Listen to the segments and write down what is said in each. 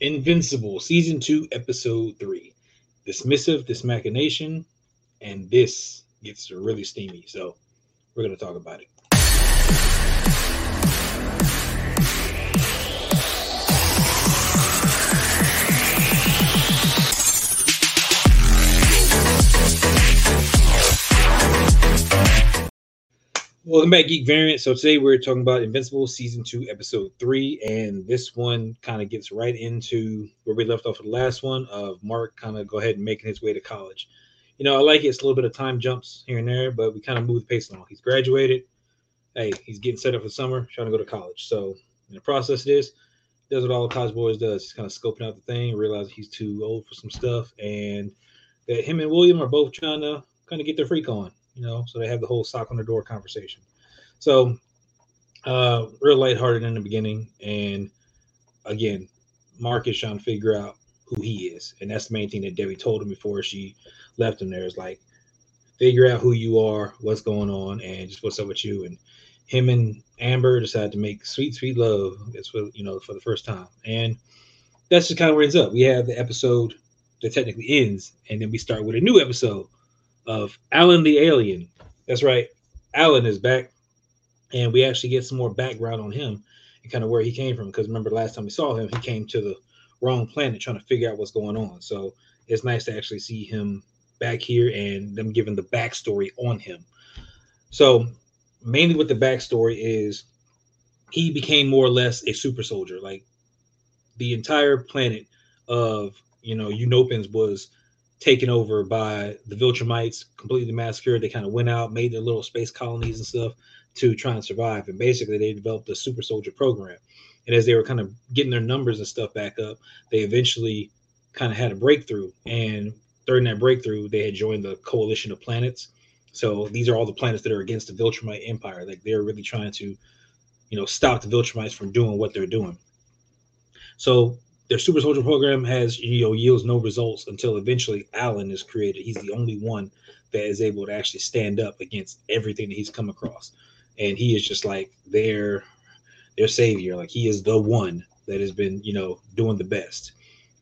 Invincible, season two, episode three. This Missive, this machination, and this gets really steamy. So we're gonna talk about it. Welcome back, Geek Variant. So today we're talking about Invincible season two, episode three, and this one kind of gets right into where we left off with the last one of Mark kind of go ahead and making his way to college. You know, I like it. It's a little bit of time jumps here and there, but we kind of move the pace along. He's graduated. Hey, he's getting set up for summer, trying to go to college. So in the process of this, does what all the college boys does. He's kind of scoping out the thing, realizing he's too old for some stuff, and that him and William are both trying to kind of get their freak on you know, so they have the whole sock on the door conversation. So, uh, real lighthearted in the beginning, and again, Mark is trying to figure out who he is, and that's the main thing that Debbie told him before she left him. There is like, figure out who you are, what's going on, and just what's up with you. And him and Amber decided to make sweet, sweet love. That's what you know for the first time, and that's just kind of where it ends up. We have the episode that technically ends, and then we start with a new episode of Alan the Alien. That's right, Alan is back, and we actually get some more background on him and kind of where he came from. Because remember, last time we saw him, he came to the wrong planet trying to figure out what's going on. So it's nice to actually see him back here and them giving the backstory on him. So mainly what the backstory is, he became more or less a super soldier. Like the entire planet of you know Unopans was taken over by the Viltrumites, completely massacred. They kind of went out, made their little space colonies and stuff to try and survive. And basically, they developed a super soldier program. And as they were kind of getting their numbers and stuff back up, they eventually kind of had a breakthrough. And during that breakthrough, they had joined the coalition of planets. So these are all the planets that are against the Viltrumite Empire. Like they're really trying to, you know, stop the Viltrumites from doing what they're doing. So their super soldier program has you know yields no results until eventually Alan is created. He's the only one that is able to actually stand up against everything that he's come across, and he is just like their their savior. Like he is the one that has been you know doing the best.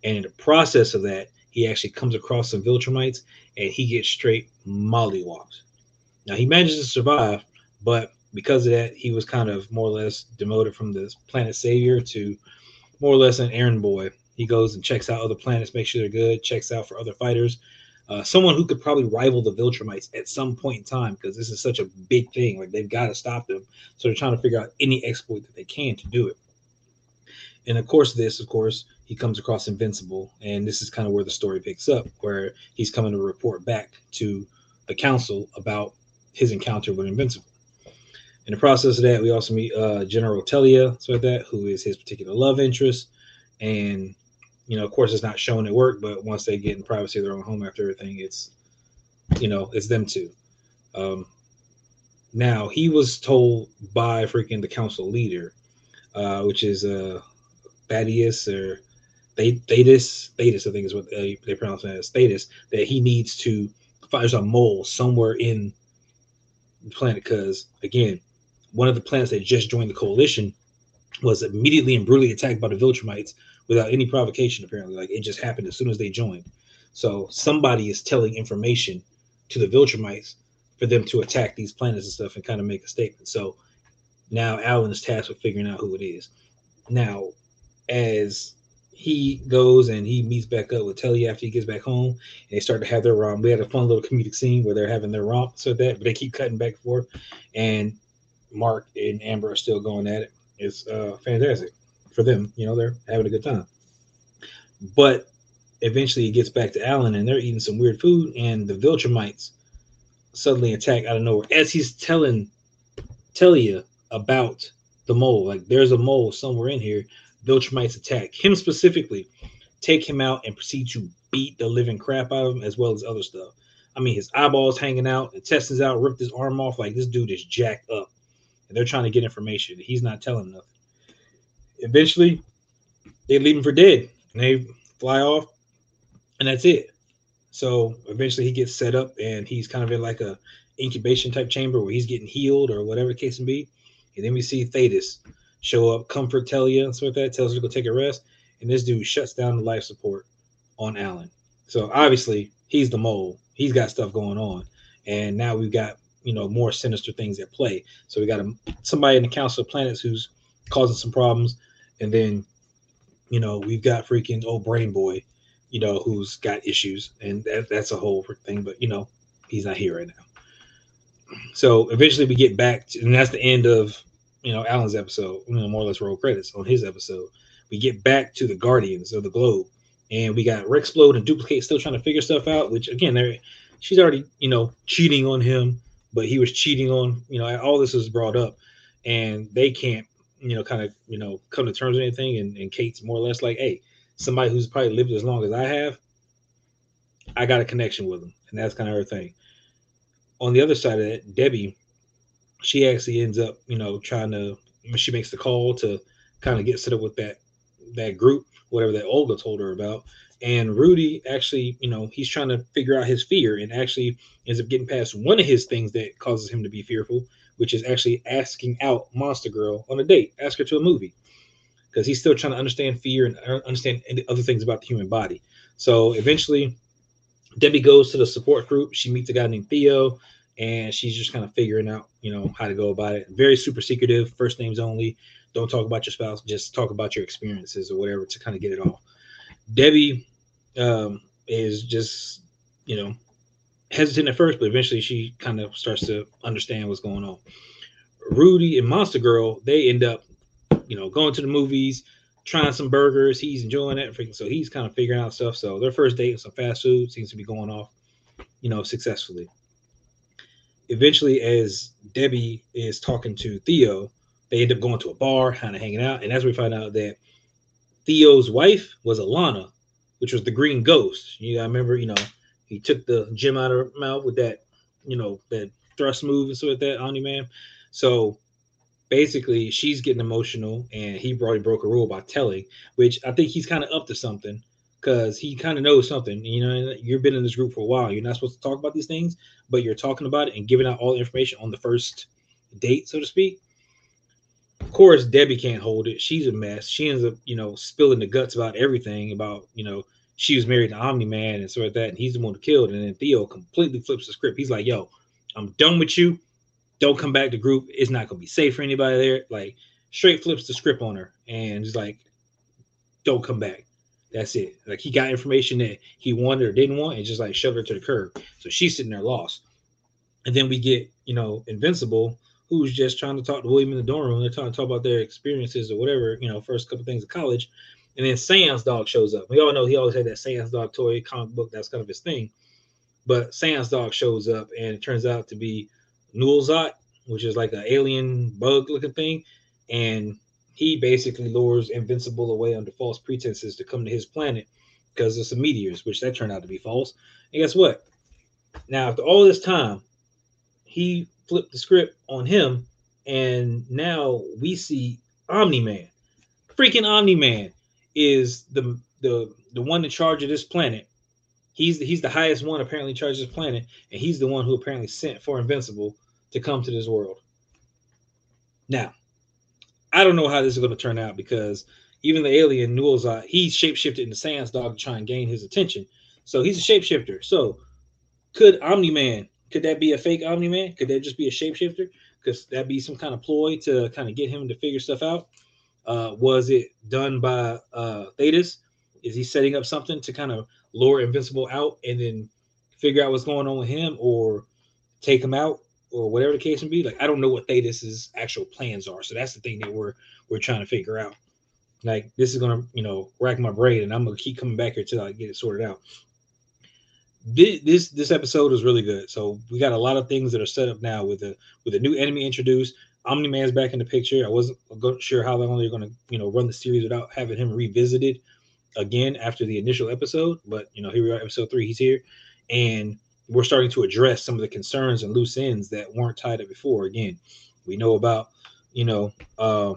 And in the process of that, he actually comes across some Viltrumites and he gets straight mollywopped. Now he manages to survive, but because of that, he was kind of more or less demoted from the planet savior to more or less an errand boy. He goes and checks out other planets, makes sure they're good, checks out for other fighters. Uh, someone who could probably rival the Viltrumites at some point in time because this is such a big thing. Like they've got to stop them. So they're trying to figure out any exploit that they can to do it. And of course, this, of course, he comes across Invincible, and this is kind of where the story picks up, where he's coming to report back to the council about his encounter with Invincible. In the process of that, we also meet uh, General Telia, so that who is his particular love interest, and you know, of course, it's not shown at work, but once they get in privacy of their own home after everything, it's you know, it's them too. Um, now he was told by freaking the council leader, uh, which is uh, Thaddeus or Thetis, Thetis, I think is what they, they pronounce it as Thetis, that he needs to find a mole somewhere in the planet because again, one of the planets that just joined the coalition was immediately and brutally attacked by the Viltrumites without any provocation, apparently. Like it just happened as soon as they joined. So somebody is telling information to the Viltrumites for them to attack these planets and stuff and kind of make a statement. So now Alan is tasked with figuring out who it is. Now, as he goes and he meets back up with Telly after he gets back home, and they start to have their romp. We had a fun little comedic scene where they're having their romp, so that, but they keep cutting back and forth. And Mark and Amber are still going at it. It's uh, fantastic for them. You know, they're having a good time. But eventually it gets back to Alan and they're eating some weird food, and the Viltrumites suddenly attack out of nowhere as he's telling Telia about the mole. Like there's a mole somewhere in here. Viltrumites attack him specifically, take him out, and proceed to beat the living crap out of him as well as other stuff. I mean, his eyeballs hanging out, intestines out, ripped his arm off. Like this dude is jacked up and they're trying to get information. He's not telling nothing. Eventually, they leave him for dead, and they fly off, and that's it. So eventually, he gets set up, and he's kind of in like a incubation type chamber where he's getting healed or whatever the case may be. And then we see Thetis show up, comfort Telia, and so like that, tells her to go take a rest. and this dude shuts down the life support on Alan. So obviously he's the mole. He's got stuff going on, and now we've got you know more sinister things at play. So we got a, somebody in the Council of Planets who's causing some problems, and then you know we've got freaking old Brain Boy, you know who's got issues, and that, that's a whole thing. But you know he's not here right now. So eventually we get back, to, and that's the end of you know Alan's episode. You know more or less roll credits on his episode. We get back to the Guardians of the Globe, and we got Rex Splode and Dupli-Kate still trying to figure stuff out. Which again, they're she's already you know cheating on him, but he was cheating on you know all this is brought up, and they can't you know kind of you know come to terms with anything. And, and Kate's more or less like, hey, somebody who's probably lived as long as I have, I got a connection with him, and that's kind of her thing. On the other side of that, Debbie, she actually ends up you know trying to she makes the call to kind of get set up with that that group, whatever that Olga told her about. And Rudy actually, you know, he's trying to figure out his fear and actually ends up getting past one of his things that causes him to be fearful, which is actually asking out Monster Girl on a date, ask her to a movie. Because he's still trying to understand fear and understand other things about the human body. So eventually, Debbie goes to the support group. She meets a guy named Theo, and she's just kind of figuring out, you know, how to go about it. Very super secretive, first names only don't talk about your spouse just talk about your experiences or whatever to kind of get it off debbie um, is just you know hesitant at first but eventually she kind of starts to understand what's going on. Rudy and monster girl they end up you know going to the movies trying some burgers. He's enjoying it. So he's kind of figuring out stuff. So their first date and some fast food seems to be going off you know successfully. Eventually as debbie is talking to theo they end up going to a bar, kind of hanging out, and as we find out that Theo's wife was Alana, which was the Green Ghost. You I remember, you know, he took the gem out of her mouth with that, you know, that thrust move and so with that Omni Man. So basically, she's getting emotional, and he probably broke a rule by telling, which I think he's kind of up to something because he kind of knows something. You know, you've been in this group for a while. You're not supposed to talk about these things, but you're talking about it and giving out all the information on the first date, so to speak. Of course, Debbie can't hold it. She's a mess. She ends up, you know, spilling the guts about everything about, you know, she was married to Omni Man and so like that, and he's the one who killed. And then Theo completely flips the script. He's like, "Yo, I'm done with you. Don't come back to group. It's not gonna be safe for anybody there." Like, straight flips the script on her, and he's like, "Don't come back." That's it. Like he got information that he wanted or didn't want, and just like shoved her to the curb. So she's sitting there lost. And then we get, you know, Invincible, who's just trying to talk to William in the dorm room. They're trying to talk about their experiences or whatever, you know, first couple things of college. And then Seance Dog shows up. We all know he always had that Seance Dog toy comic book. That's kind of his thing. But Seance Dog shows up and it turns out to be Nullzot, which is like an alien bug looking thing. And he basically lures Invincible away under false pretenses to come to his planet because of some meteors, which that turned out to be false. And guess what? Now, after all this time, he flipped the script on him, and now we see Omni Man. Freaking Omni Man is the the the one in charge of this planet. He's the, he's the highest one apparently in charge of this planet, and he's the one who apparently sent for Invincible to come to this world. Now, I don't know how this is going to turn out because even the alien uh, he's shapeshifted into Seance Dog to try and gain his attention. So he's a shapeshifter. So could Omni Man could that be a fake Omni Man? Could that just be a shapeshifter? Could that'd be some kind of ploy to kind of get him to figure stuff out? Uh, was it done by uh, Thetis? Is he setting up something to kind of lure Invincible out and then figure out what's going on with him, or take him out, or whatever the case may be? Like I don't know what Thetis's actual plans are, so that's the thing that we're we're trying to figure out. Like this is gonna you know rack my brain, and I'm gonna keep coming back here till I get it sorted out this this episode is really good. So we got a lot of things that are set up now with a with a new enemy introduced. Omni Man's back in the picture. I wasn't sure how long they're going to you know run the series without having him revisited again after the initial episode. But you know here we are, episode three. He's here, and we're starting to address some of the concerns and loose ends that weren't tied up before. Again, we know about you know uh,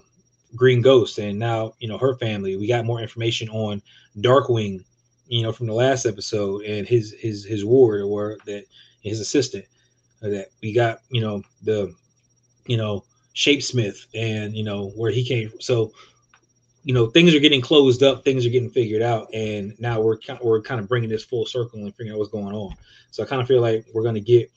Green Ghost, and now you know her family. We got more information on Darkwing you know, from the last episode and his his his ward or that his assistant uh, that we got, you know, the you know, Shapesmith and you know where he came from. So you know things are getting closed up, things are getting figured out, and now we're kind we're kind of bringing this full circle and figuring out what's going on. So I kind of feel like we're going to get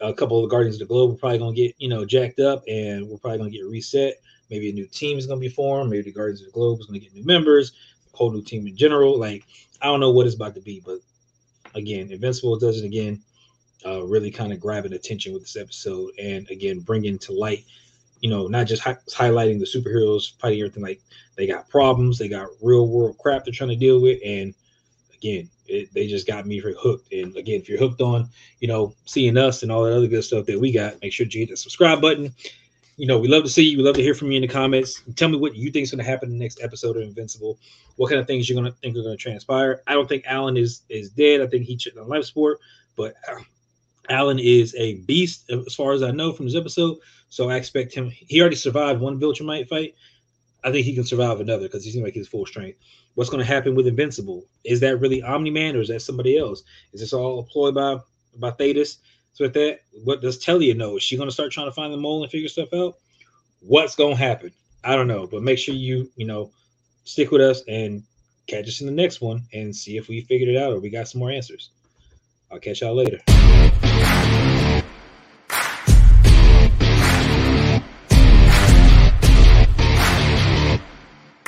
a couple of the Guardians of the Globe. We're probably going to get you know jacked up, and we're probably going to get reset. Maybe a new team is going to be formed. Maybe the Guardians of the Globe is going to get new members, whole new team in general. Like I don't know what it's about to be, but again, Invincible does it again. Uh, really kind of grabbing attention with this episode, and again bringing to light you know, not just hi- highlighting the superheroes fighting everything like they got problems, they got real world crap they're trying to deal with, and again, it, they just got me hooked. And again, if you're hooked on, you know, seeing us and all that other good stuff that we got, make sure you hit the subscribe button. You know, we love to see you. We love to hear from you in the comments. Tell me what you think is going to happen in the next episode of Invincible. What kind of things you're going to think are going to transpire. I don't think Alan is is dead. I think he checked on life support, but uh, Alan is a beast uh, as far as I know from this episode. So I expect him. He already survived one Viltrumite fight. I think he can survive another because he seems like he's full strength. What's going to happen with Invincible? Is that really Omni Man or is that somebody else? Is this all employed by by Thetis? So with that, what does Telia know? Is she going to start trying to find the mole and figure stuff out? What's going to happen? I don't know, but make sure you you know stick with us and catch us in the next one and see if we figured it out or we got some more answers. I'll catch y'all later.